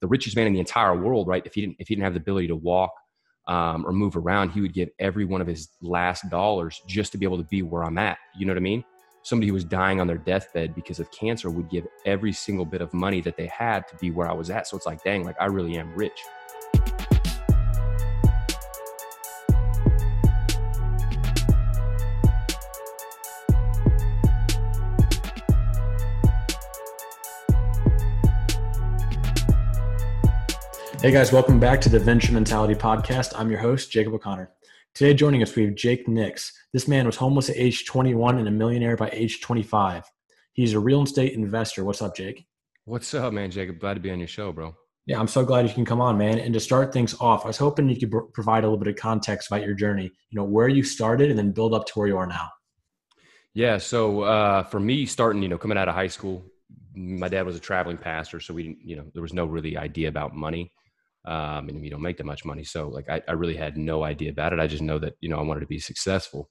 the richest man in the entire world, right? If he didn't if he didn't have the ability to walk um, or move around, he would give every one of his last dollars just to be able to be where I'm at. You know what I mean? Somebody who was dying on their deathbed because of cancer would give every single bit of money that they had to be where I was at. So it's like, dang, like I really am rich. Hey guys, welcome back to the Venture Mentality Podcast. I'm your host, Jacob O'Connor. Today, joining us, we have Jake Nicks. This man was homeless at age 21 and a millionaire by age 25. He's a real estate investor. What's up, Jake? What's up, man, Jacob? Glad to be on your show, bro. Yeah, I'm so glad you can come on, man. And to start things off, I was hoping you could provide a little bit of context about your journey. You know, where you started and then build up to where you are now. Yeah, so uh, for me, starting, you know, coming out of high school, my dad was a traveling pastor, so we didn't, you know, there was no really idea about money um, and you don't make that much money. So like I, I, really had no idea about it. I just know that you know I wanted to be successful.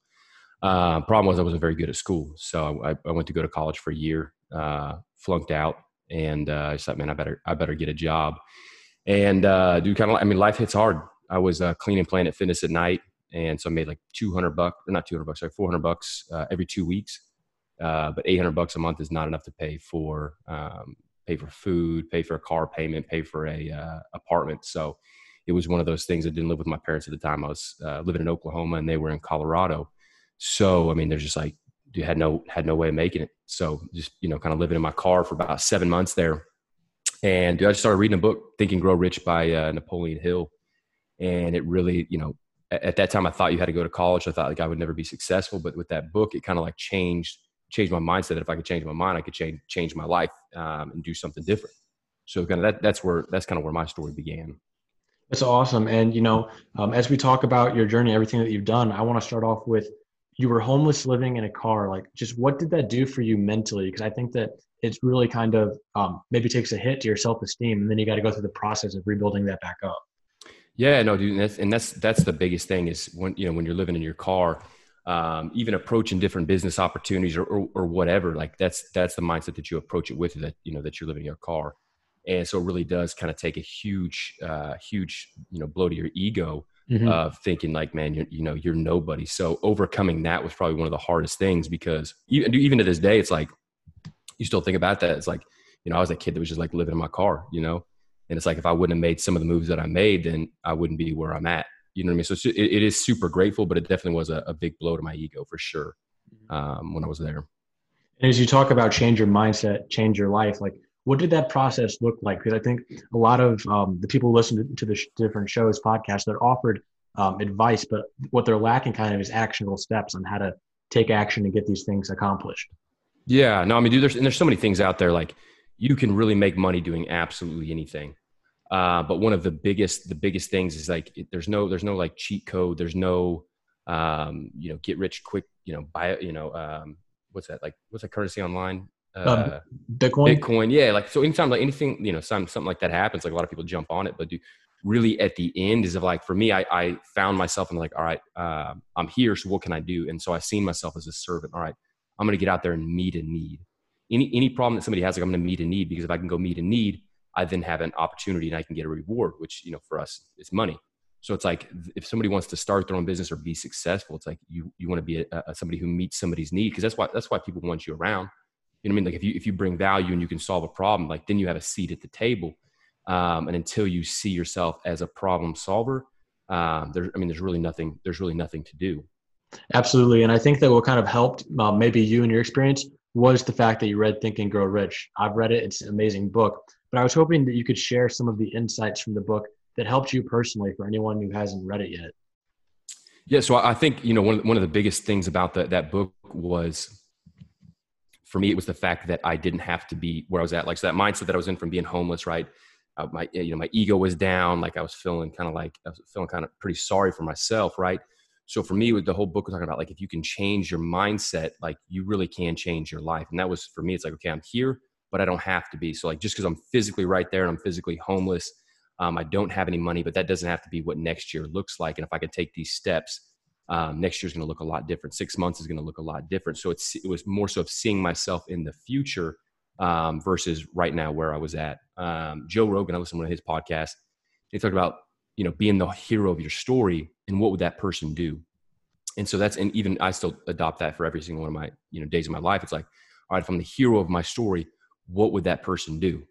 Uh, problem was I wasn't very good at school, so I, I went to go to college for a year, uh, flunked out, and uh, I thought, man, I better I better get a job. And uh, dude, kind of, I mean, life hits hard. I was uh, cleaning Planet Fitness at night, and so I made like two hundred bucks, not two hundred bucks, sorry, four hundred bucks uh, every two weeks. Uh, but eight hundred bucks a month is not enough to pay for um, pay for food, pay for a car payment, pay for a uh, apartment. So it was one of those things. I didn't live with my parents at the time. I was uh, living in Oklahoma and they were in Colorado. So I mean, there's just like you had no had no way of making it. So just you know, kind of living in my car for about seven months there. And dude, I just started reading a book, Think and Grow Rich by uh, Napoleon Hill, and it really, you know, at, at that time I thought you had to go to college. I thought like I would never be successful, but with that book, it kind of like changed change my mindset that if I could change my mind, I could change change my life um, and do something different. So kind of that that's where that's kind of where my story began. That's awesome. And you know, um, as we talk about your journey, everything that you've done, I want to start off with you were homeless, living in a car. Like, just what did that do for you mentally? Because I think that it's really kind of um, maybe takes a hit to your self esteem, and then you got to go through the process of rebuilding that back up. Yeah, no, dude, and that's, and that's that's the biggest thing is when you know when you're living in your car um, even approaching different business opportunities or, or, or, whatever like that's that's the mindset that you approach it with that you know that you're living in your car. And so it really does kind of take a huge uh, huge you know blow to your ego mm-hmm. of thinking like man you're, you know you're nobody. So overcoming that was probably one of the hardest things because even, even to this day it's like you still think about that. It's like you know i was a kid that was just like living in my car you know? And it's like if i wouldn't have made some of the moves that i made then i wouldn't be where i'm at you know what I mean? So it, it is super grateful, but it definitely was a, a big blow to my ego for sure mm-hmm. um, when I was there. And as you talk about change your mindset, change your life, like what did that process look like? Because I think a lot of um, the people who listen to the sh- different shows, podcasts, they're offered um, advice, but what they're lacking kind of is actionable steps on how to take action and get these things accomplished. Yeah, no, I mean, dude, there's and there's so many things out there. Like you can really make money doing absolutely anything. Uh, but one of the biggest the biggest things is like it, there's no there's no like cheat code. There's no um, you know get rich quick. You know buy you know um, what's that like what's that currency online? Um, uh, Bitcoin. Bitcoin, yeah. Like so, anytime like anything you know some something like that happens, like a lot of people jump on it. But do really at the end is of like for me, I, I found myself and like all right, uh, I'm here, so what can I do? And so I seen myself as a servant. All right, I'm going to get out there and meet a need. Any any problem that somebody has, like I'm going to meet a need because if I can go meet a need I then have an opportunity and I can get a reward, which, you know, for us is money. So it's like if somebody wants to start their own business or be successful, it's like you you want to be a, a, somebody who meets somebody's need because that's why that's why people want you around. You know what I mean? Like if you if you bring value and you can solve a problem, like then you have a seat at the table. Um, and until you see yourself as a problem solver, um, there's I mean there's really nothing there's really nothing to do. Absolutely, and I think that what kind of helped uh, maybe you and your experience was the fact that you read Think and Grow Rich. I've read it; it's an amazing book. But I was hoping that you could share some of the insights from the book that helped you personally for anyone who hasn't read it yet. Yeah, so I think you know one of, one of the biggest things about the, that book was for me it was the fact that I didn't have to be where I was at. Like so that mindset that I was in from being homeless, right? Uh, my you know my ego was down. Like I was feeling kind of like I was feeling kind of pretty sorry for myself, right? So for me, with the whole book was talking about like if you can change your mindset, like you really can change your life. And that was for me. It's like okay, I'm here but I don't have to be. So like just because I'm physically right there and I'm physically homeless, um, I don't have any money, but that doesn't have to be what next year looks like. And if I could take these steps, um, next year's going to look a lot different. Six months is going to look a lot different. So it's it was more so of seeing myself in the future um, versus right now where I was at. Um, Joe Rogan, I listened to one of his podcasts. He talked about you know being the hero of your story and what would that person do. And so that's and even I still adopt that for every single one of my you know days of my life. It's like, all right, if I'm the hero of my story, what would that person do?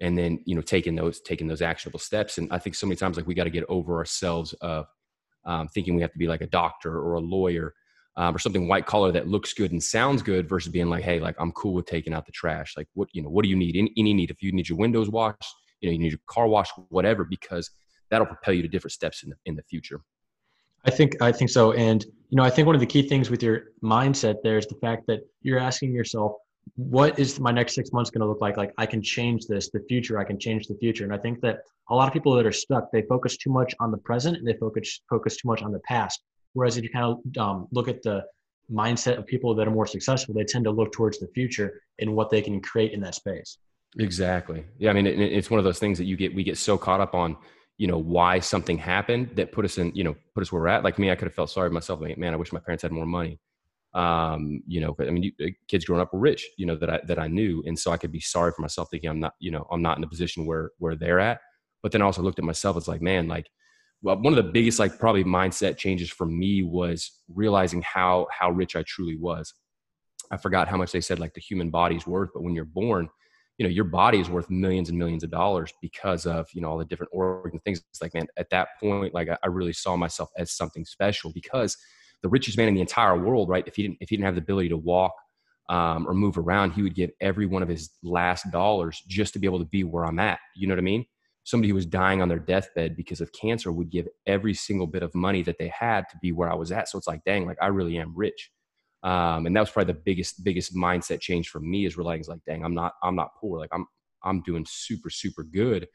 And then you know taking those taking those actionable steps. And I think so many times like we got to get over ourselves of um, thinking we have to be like a doctor or a lawyer um, or something white collar that looks good and sounds good versus being like, hey, like I'm cool with taking out the trash. Like what, you know, what do you need? Any, any need, if you need your windows washed, you know, you need your car washed, whatever, because that'll propel you to different steps in the, in the future. I think, I think so. And, you know, I think one of the key things with your mindset there is the fact that you're asking yourself, what is my next six months going to look like? Like I can change this, the future, I can change the future. And I think that a lot of people that are stuck, they focus too much on the present and they focus, focus too much on the past Whereas if you kind of um, look at the mindset of people that are more successful, they tend to look towards the future and what they can create in that space. Exactly. Yeah. I mean, it, it's one of those things that you get, we get so caught up on, you know, why something happened that put us in, you know, put us where we're at. Like me, I could have felt sorry for myself. Like, man, I wish my parents had more money. Um, you know, I mean, you, uh, kids growing up were rich, you know, that I, that I knew. And so I could be sorry for myself thinking I'm not, you know, I'm not in a position where, where they're at. But then I also looked at myself. It's like, man, like well, one of the biggest like probably mindset changes for me was realizing how how rich I truly was. I forgot how much they said like the human body's worth, but when you're born, you know your body is worth millions and millions of dollars because of you know all the different organs and things. It's like man, at that point, like I, I really saw myself as something special because the richest man in the entire world, right? If he didn't if he didn't have the ability to walk um, or move around, he would give every one of his last dollars just to be able to be where I'm at. You know what I mean? somebody who was dying on their deathbed because of cancer would give every single bit of money that they had to be where I was at. So it's like, dang, like I really am rich. Um, and that was probably the biggest, biggest mindset change for me is realizing like, dang, I'm not, I'm not poor. Like I'm, I'm doing super, super good.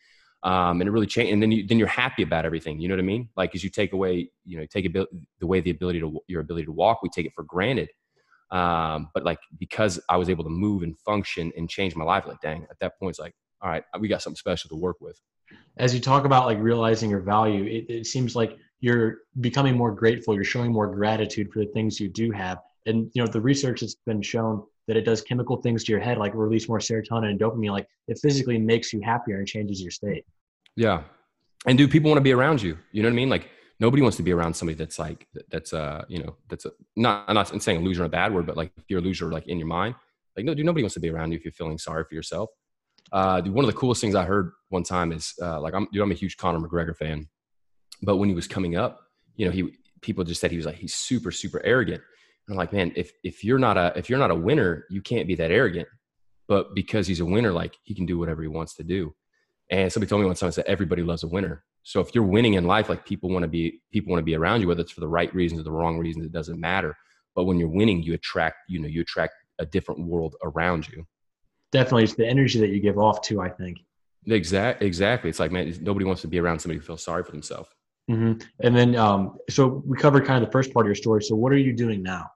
Um, and it really changed. And then you, then you're happy about everything. You know what I mean? Like, as you take away, you know, take a the way the ability to, your ability to walk, we take it for granted. Um, but like, because I was able to move and function and change my life, like, dang, at that point, it's like, all right, we got something special to work with as you talk about like realizing your value, it, it seems like you're becoming more grateful. You're showing more gratitude for the things you do have. And you know, the research has been shown that it does chemical things to your head, like release more serotonin and dopamine. Like it physically makes you happier and changes your state. Yeah. And do people want to be around you? You know what I mean? Like nobody wants to be around somebody that's like that's uh you know that's a not I'm not saying a loser a bad word, but like if you're a loser like in your mind, like no, dude, nobody wants to be around you if you're feeling sorry for yourself. Uh, one of the coolest things I heard one time is uh, like I'm, dude, I'm a huge Conor McGregor fan, but when he was coming up, you know, he people just said he was like he's super super arrogant. I'm like, man, if if you're not a if you're not a winner, you can't be that arrogant. But because he's a winner, like he can do whatever he wants to do. And somebody told me once, time said everybody loves a winner. So if you're winning in life, like people want to be people want to be around you, whether it's for the right reasons or the wrong reasons, it doesn't matter. But when you're winning, you attract, you know, you attract a different world around you definitely it's the energy that you give off too. I think. Exact, exactly. It's like man, nobody wants to be around somebody who feels sorry for themselves. Mm-hmm. And then, um, so we covered kind of the first part of your story. So what are you doing now?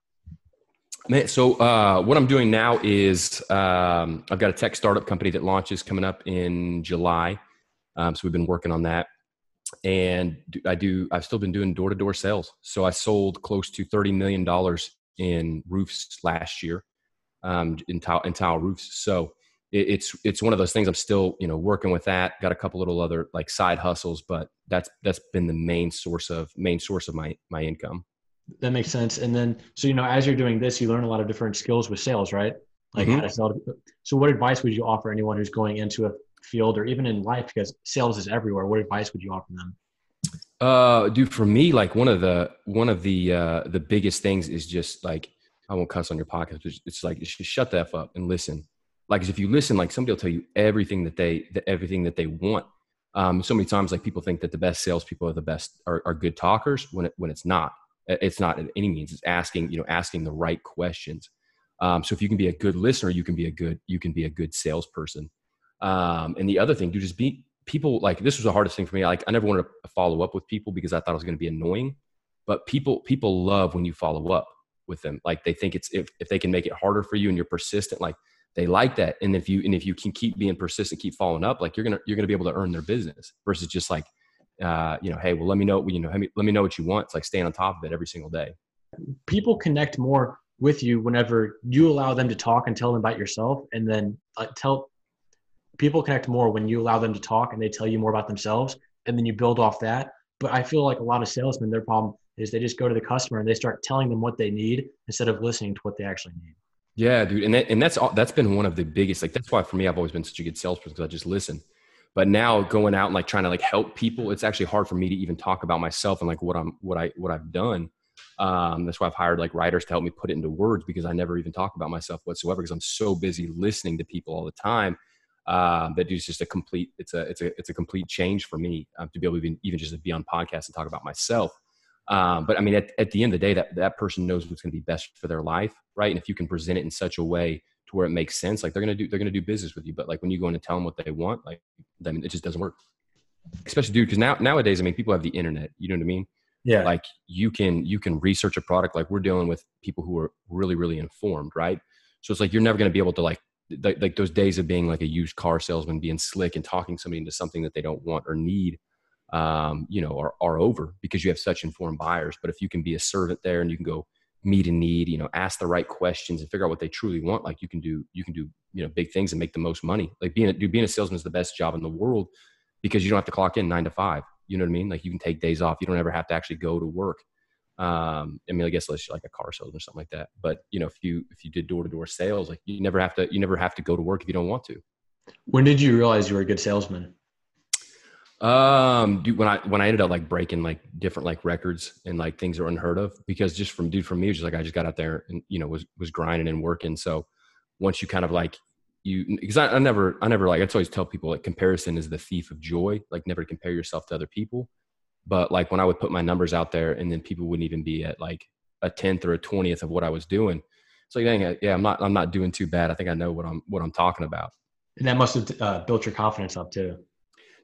Man, so uh, what I'm doing now is um, I've got a tech startup company that launches coming up in July. Um, so we've been working on that, and I do. I've still been doing door to door sales. So I sold close to thirty million dollars in roofs last year um, in tile in tile roofs. So it, it's it's one of those things. I'm still you know working with that. Got a couple little other like side hustles, but that's that's been the main source of main source of my my income. That makes sense. And then so you know as you're doing this, you learn a lot of different skills with sales, right? Like mm-hmm. how to sell. So what advice would you offer anyone who's going into a field or even in life because sales is everywhere? What advice would you offer them? Uh, dude, for me, like one of the one of the uh the biggest things is just like I won't cuss on your podcast, but it's like just shut the f up and listen. Like, if you listen, like somebody will tell you everything that they, that everything that they want. Um, so many times, like people think that the best salespeople are the best are, are good talkers when it, when it's not. It's not at any means. It's asking you know asking the right questions. Um, so if you can be a good listener, you can be a good you can be a good salesperson. Um, and the other thing, do just be people like this was the hardest thing for me. Like I never wanted to follow up with people because I thought it was going to be annoying. But people people love when you follow up with them. Like they think it's if, if they can make it harder for you and you're persistent, like they like that. And if you and if you can keep being persistent, keep following up, like you're gonna you're gonna be able to earn their business versus just like uh, you know, hey, well, let me know, you know, let me, let me know what you want. It's like staying on top of it every single day. People connect more with you whenever you allow them to talk and tell them about yourself, and then uh, tell people connect more when you allow them to talk and they tell you more about themselves, and then you build off that. But I feel like a lot of salesmen, their problem is they just go to the customer and they start telling them what they need instead of listening to what they actually need. Yeah, dude, and that, and that's all, that's been one of the biggest. Like that's why for me, I've always been such a good salesperson because I just listen. But now going out and like trying to like help people, it's actually hard for me to even talk about myself and like what I'm what I what I've done. Um, that's why I've hired like writers to help me put it into words because I never even talk about myself whatsoever because I'm so busy listening to people all the time. That is just a complete it's a it's a it's a complete change for me um, to be able to even, even just to be on podcast and talk about myself. Um, but I mean, at, at the end of the day, that that person knows what's going to be best for their life, right? And if you can present it in such a way to where it makes sense, like they're going to do they're going to do business with you. But like when you go in and tell them what they want, like I mean, it just doesn't work. Especially, dude, because now nowadays, I mean, people have the internet. You know what I mean? Yeah. Like you can you can research a product. Like we're dealing with people who are really really informed, right? So it's like you're never going to be able to like like, like those days of being like a used car salesman, being slick and talking somebody into something that they don't want or need, um, you know, are, are over because you have such informed buyers. But if you can be a servant there and you can go meet a need, you know, ask the right questions and figure out what they truly want, like you can do, you can do, you know, big things and make the most money. Like being a, dude, being a salesman is the best job in the world because you don't have to clock in nine to five. You know what I mean? Like you can take days off. You don't ever have to actually go to work. Um, I mean, I guess let's like a car salesman or something like that. But you know, if you if you did door to door sales, like you never have to you never have to go to work if you don't want to. When did you realize you were a good salesman? Um, dude, when I when I ended up like breaking like different like records and like things are unheard of because just from dude for me, it was just like I just got out there and you know was was grinding and working. So once you kind of like you because I, I never I never like I always tell people like comparison is the thief of joy. Like never compare yourself to other people but like when I would put my numbers out there and then people wouldn't even be at like a tenth or a twentieth of what I was doing, it's like, dang, yeah, I'm not, I'm not doing too bad. I think I know what I'm, what I'm talking about. And that must have uh, built your confidence up too.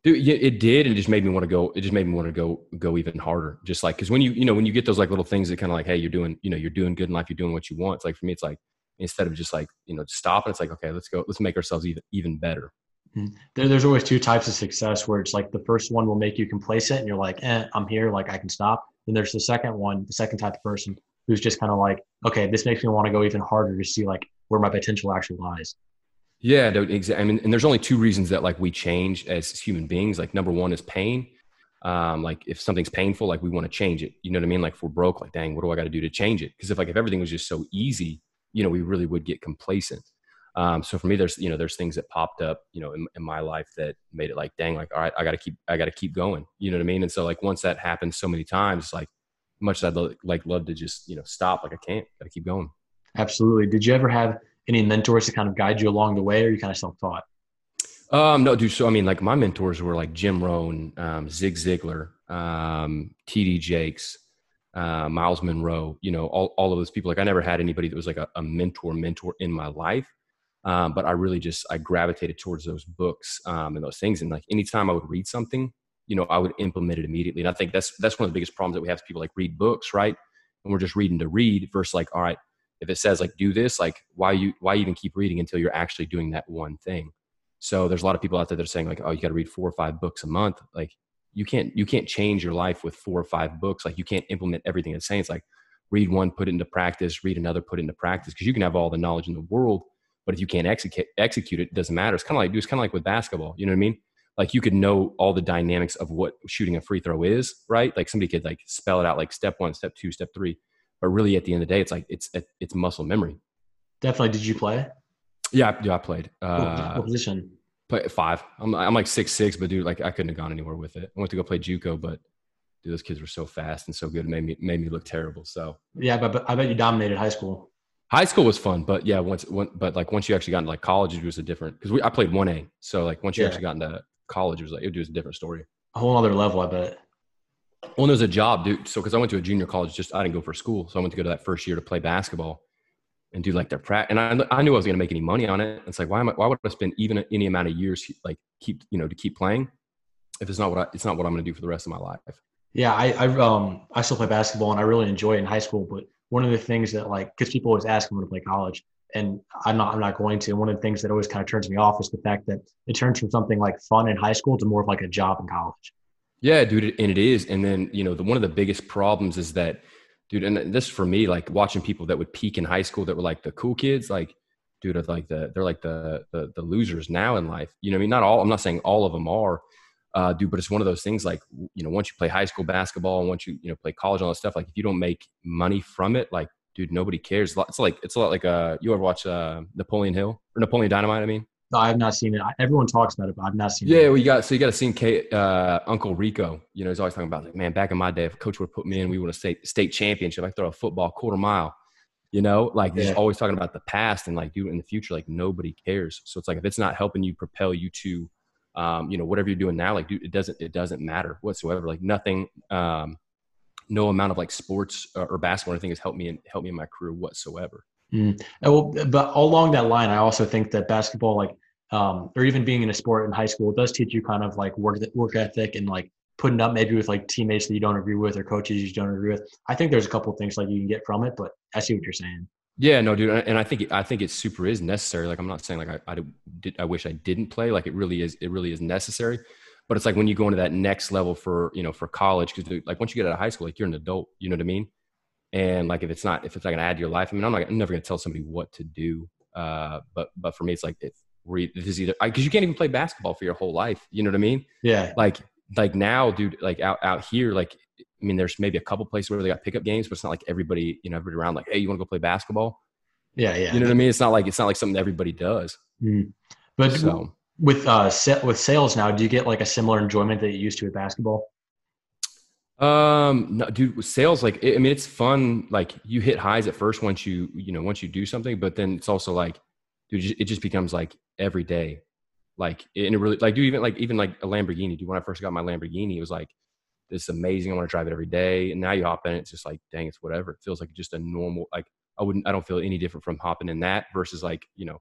Dude, it did, and it just made me want to go. It just made me want to go, go even harder. Just like because when you, you know, when you get those like little things that kind of like, hey, you're doing, you know, you're doing good in life, you're doing what you want. It's like for me, it's like instead of just like, you know, stopping, it's like, okay, let's go, let's make ourselves even, even better. Mm-hmm. There, there's always two types of success where it's like the first one will make you complacent and you're like, eh, I'm here, like I can stop. And there's the second one, the second type of person who's just kind of like, okay, this makes me want to go even harder to see like where my potential actually lies. Yeah, exactly. I mean, and there's only two reasons that like we change as human beings. Like number one is pain. Um, like if something's painful, like we want to change it. You know what I mean? Like if we're broke, like dang, what do I got to do to change it? Because if like if everything was just so easy, you know, we really would get complacent. Um, so for me, there's you know there's things that popped up you know in, in my life that made it like dang like all right I got to keep I got to keep going you know what I mean and so like once that happens so many times like much as I'd lo- like love to just you know stop like I can't got to keep going. Absolutely. Did you ever have any mentors to kind of guide you along the way, or you kind of self taught? Um, no, dude. So I mean, like my mentors were like Jim Rohn, um, Zig Ziglar, um, T.D. Jakes, uh, Myles Munroe. You know, all all of those people. Like I never had anybody that was like a, a mentor mentor in my life. Um, but I really just I gravitated towards those books um, and those things. And like anytime I would read something, you know, I would implement it immediately. And I think that's that's one of the biggest problems that we have. Is people like read books, right? And we're just reading to read versus like, all right, if it says like do this, like why you why even keep reading until you're actually doing that one thing? So there's a lot of people out there that are saying like, oh, you got to read four or five books a month. Like you can't you can't change your life with four or five books. Like you can't implement everything it's saying. It's like read one, put it into practice, read another, put it into practice. Because you can have all the knowledge in the world, but if you can't execute execute it, it doesn't matter. It's kind of like, it's kind of like with basketball. You know what I mean? Like you could know all the dynamics of what shooting a free throw is, right? Like somebody could like spell it out like step one, step two, step three. But really, at the end of the day, it's like it's it's muscle memory. Definitely. Did you play? Yeah, yeah, I played. Uh, what position? Play five. I'm I'm like six six, but dude, like I couldn't have gone anywhere with it. I went to go play JUCO, but dude, those kids were so fast and so good. It made me made me look terrible. So yeah, but, but I bet you dominated high school. High school was fun, but yeah, once, one, but like once you actually got into like college, it was a different because I played one A, so like once you yeah. actually got into college, it was like it was a different story. A whole other level, I bet. Well, there's a job, dude. So because I went to a junior college, just I didn't go for school, so I went to go to that first year to play basketball and do like their practice. And I, I knew I was going to make any money on it. It's like why am I, why would I spend even any amount of years like keep you know to keep playing if it's not what I, it's not what I'm going to do for the rest of my life. Yeah, I, I um I still play basketball and I really enjoy it in high school, but one of the things that like because people always ask me to play college and I'm not I'm not going to. One of the things that always kind of turns me off is the fact that it turns from something like fun in high school to more of like a job in college. Yeah, dude, and it is. And then you know, the, one of the biggest problems is that dude. And this for me, like watching people that would peak in high school that were like the cool kids, like, dude, like the they're like the, the the losers now in life. You know, I mean, not all. I'm not saying all of them are, uh, dude, but it's one of those things. Like, you know, once you play high school basketball and once you you know play college all that stuff, like if you don't make money from it, like, dude, nobody cares. It's like it's a lot like uh, you ever watch uh Napoleon Hill or Napoleon Dynamite? I mean. I have not seen it. Everyone talks about it, but I've not seen yeah, it. Yeah, well, you got so you got to see K, uh, Uncle Rico. You know, he's always talking about like, man, back in my day, if a coach would put me in, we would a state state championship. I throw a football quarter mile. You know, like yeah. he's always talking about the past and like, dude, in the future, like nobody cares. So it's like if it's not helping you propel you to, um, you know, whatever you're doing now, like, dude, it doesn't it doesn't matter whatsoever. Like nothing, um, no amount of like sports or, or basketball or anything has helped me and helped me in my career whatsoever. Mm. Well, but along that line, I also think that basketball, like um, or even being in a sport in high school, does teach you kind of like work work ethic and like putting up maybe with like teammates that you don't agree with or coaches you don't agree with. I think there's a couple things like you can get from it, but I see what you're saying. Yeah, no, dude, and I think I think it super is necessary. Like I'm not saying like I I, did, I wish I didn't play. Like it really is. It really is necessary. But it's like when you go into that next level for you know for college because like once you get out of high school, like you're an adult. You know what I mean? And like if it's not if it's not gonna add to your life, I mean I'm not I'm never gonna tell somebody what to do. Uh, but but for me, it's like if where is either because you can't even play basketball for your whole life. You know what I mean? Yeah. Like like now, dude. Like out out here, like I mean, there's maybe a couple places where they got pickup games, but it's not like everybody you know everybody around like, hey, you want to go play basketball? Yeah, yeah. You know what I mean? It's not like it's not like something everybody does. Mm. But so, with uh with sales now, do you get like a similar enjoyment that you used to with basketball? Um, no, dude, with sales, like, I mean, it's fun. Like you hit highs at first once you, you know, once you do something, but then it's also like, dude, it just becomes like every day. Like, and it really, like, dude, even like, even like a Lamborghini, dude, when I first got my Lamborghini, it was like, this is amazing. I want to drive it every day. And now you hop in, it's just like, dang, it's whatever. It feels like just a normal, like, I wouldn't, I don't feel any different from hopping in that versus like, you know,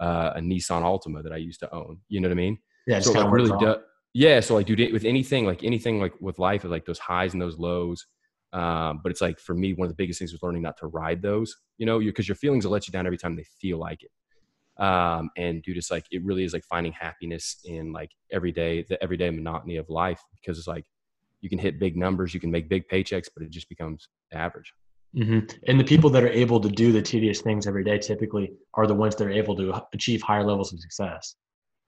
uh, a Nissan Altima that I used to own. You know what I mean? Yeah. So like really, do, yeah. So like, dude, with anything, like anything, like with life, like those highs and those lows. Um, but it's like for me, one of the biggest things was learning not to ride those. You know, because your feelings will let you down every time they feel like it. Um, and do just like it really is like finding happiness in like every day, the everyday monotony of life because it's like you can hit big numbers, you can make big paychecks, but it just becomes average. Mm-hmm. And the people that are able to do the tedious things every day typically are the ones that are able to achieve higher levels of success.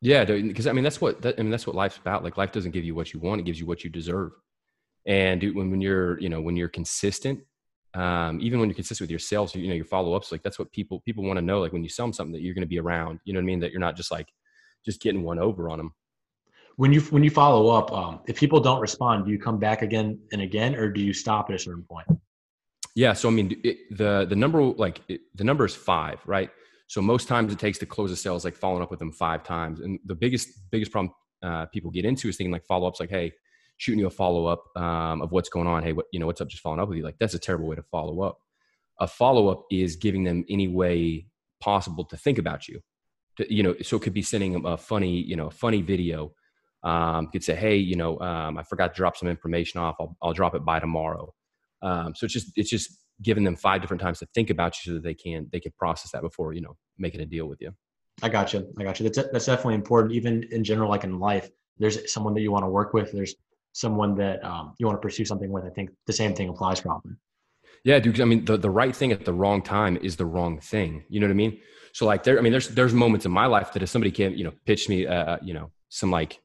Yeah, because I mean that's what that, I mean that's what life's about. Like life doesn't give you what you want; it gives you what you deserve. And dude, when when you're you know when you're consistent um, even when you're consistent with your sales, you know, your follow ups, like that's what people people want to know. Like when you sell them something that you're going to be around, you know what I mean? That you're not just like just getting one over on them. When you when you follow up, um, if people don't respond, do you come back again and again, or do you stop at a certain point? Yeah, so I mean, it, the the number like it, the number is five, right? So most times it takes to close a sale is like following up with them five times, and the biggest biggest problem uh, people get into is thinking like follow ups, like, hey, shooting you a follow up um, of what's going on. Hey, what you know, what's up? Just following up with you. Like that's a terrible way to follow up. A follow up is giving them any way possible to think about you. To, you know, so it could be sending them a funny, you know, funny video. Um, could say, hey, you know, um, I forgot to drop some information off. I'll, I'll drop it by tomorrow. Um, so it's just it's just giving them five different times to think about you so that they can they can process that before you know making a deal with you. I got you. I got you. That's that's definitely important. Even in general, like in life, there's someone that you want to work with. There's someone that um, you want to pursue something with, I think the same thing applies probably. Yeah, dude. I mean, the, the right thing at the wrong time is the wrong thing. You know what I mean? So like there, I mean, there's, there's moments in my life that if somebody came, you know, pitch me, uh, uh, you know, some like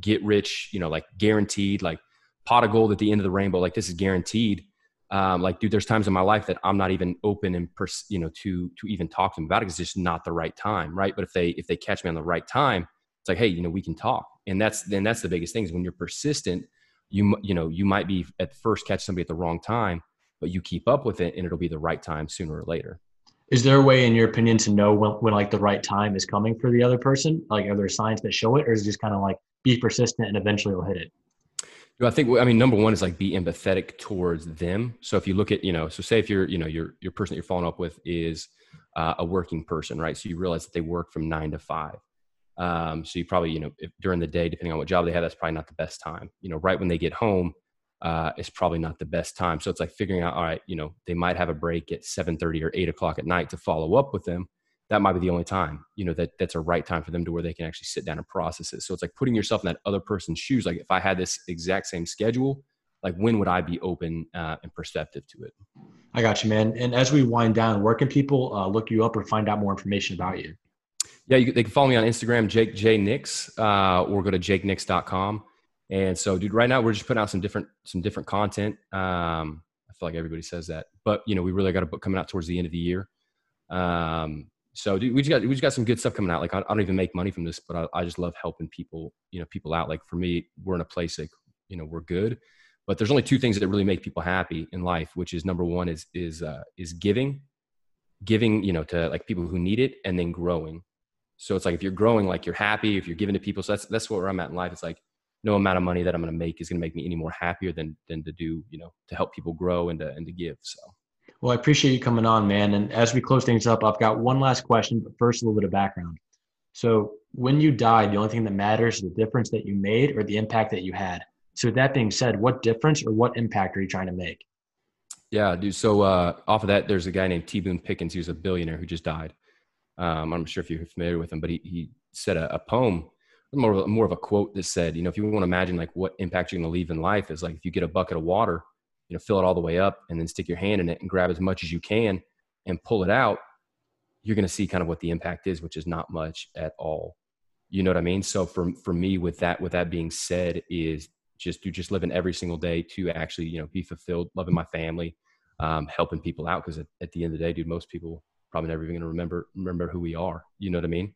get rich, you know, like guaranteed, like pot of gold at the end of the rainbow, like this is guaranteed. Um, like, dude, there's times in my life that I'm not even open and, pers- you know, to, to even talk to them about it because it's just not the right time. Right. But if they, if they catch me on the right time, it's like, Hey, you know, we can talk and that's then that's the biggest thing is when you're persistent you you know you might be at first catch somebody at the wrong time but you keep up with it and it'll be the right time sooner or later is there a way in your opinion to know when, when like the right time is coming for the other person like are there signs that show it or is it just kind of like be persistent and eventually you'll hit it I think I mean number one is like be empathetic towards them. So if you look at you know, so say if you're you know your your person that you're following up with is uh, a working person, right? So you realize that they work from nine to five. Um, so you probably, you know, during the day, depending on what job they have, that's probably not the best time. You know, right when they get home, uh, is probably not the best time. So it's like figuring out, all right, you know, they might have a break at seven thirty or eight o'clock at night to follow up with them. That might be the only time, you know, that that's a right time for them to where they can actually sit down and process it. So it's like putting yourself in that other person's shoes. Like if I had this exact same schedule, like when would I be open uh, and perceptive to it? I got you, man. And as we wind down, where can people uh, look you up or find out more information about you? Yeah, you, they can follow me on Instagram, Jake J Nicks, uh, or go to jakenicks.com. And so, dude, right now we're just putting out some different some different content. Um, I feel like everybody says that, but you know, we really got a book coming out towards the end of the year. Um, so, dude, we just got we just got some good stuff coming out. Like, I, I don't even make money from this, but I, I, just love helping people. You know, people out. Like for me, we're in a place like you know we're good, but there's only two things that really make people happy in life, which is number one is is uh, is giving, giving you know to like people who need it, and then growing. So it's like if you're growing, like you're happy. If you're giving to people, so that's that's where I'm at in life. It's like no amount of money that I'm going to make is going to make me any more happier than than to do you know to help people grow and to and to give. So. Well, I appreciate you coming on, man. And as we close things up, I've got one last question, but first a little bit of background. So, when you died, the only thing that matters is the difference that you made or the impact that you had. So, with that being said, what difference or what impact are you trying to make? Yeah, dude. So, uh, off of that, there's a guy named T. Boone Pickens. He was a billionaire who just died. Um, I'm sure if you're familiar with him, but he, he said a, a poem, more of a, more of a quote that said, you know, if you want to imagine like what impact you're going to leave in life is like if you get a bucket of water you know fill it all the way up and then stick your hand in it and grab as much as you can and pull it out you're going to see kind of what the impact is which is not much at all. You know what i mean? So for for me with that with that being said is just to just living every single day to actually you know be fulfilled loving my family um, helping people out because at, at, the end of the day dude most people probably never even going to remember remember who we are. You know what i mean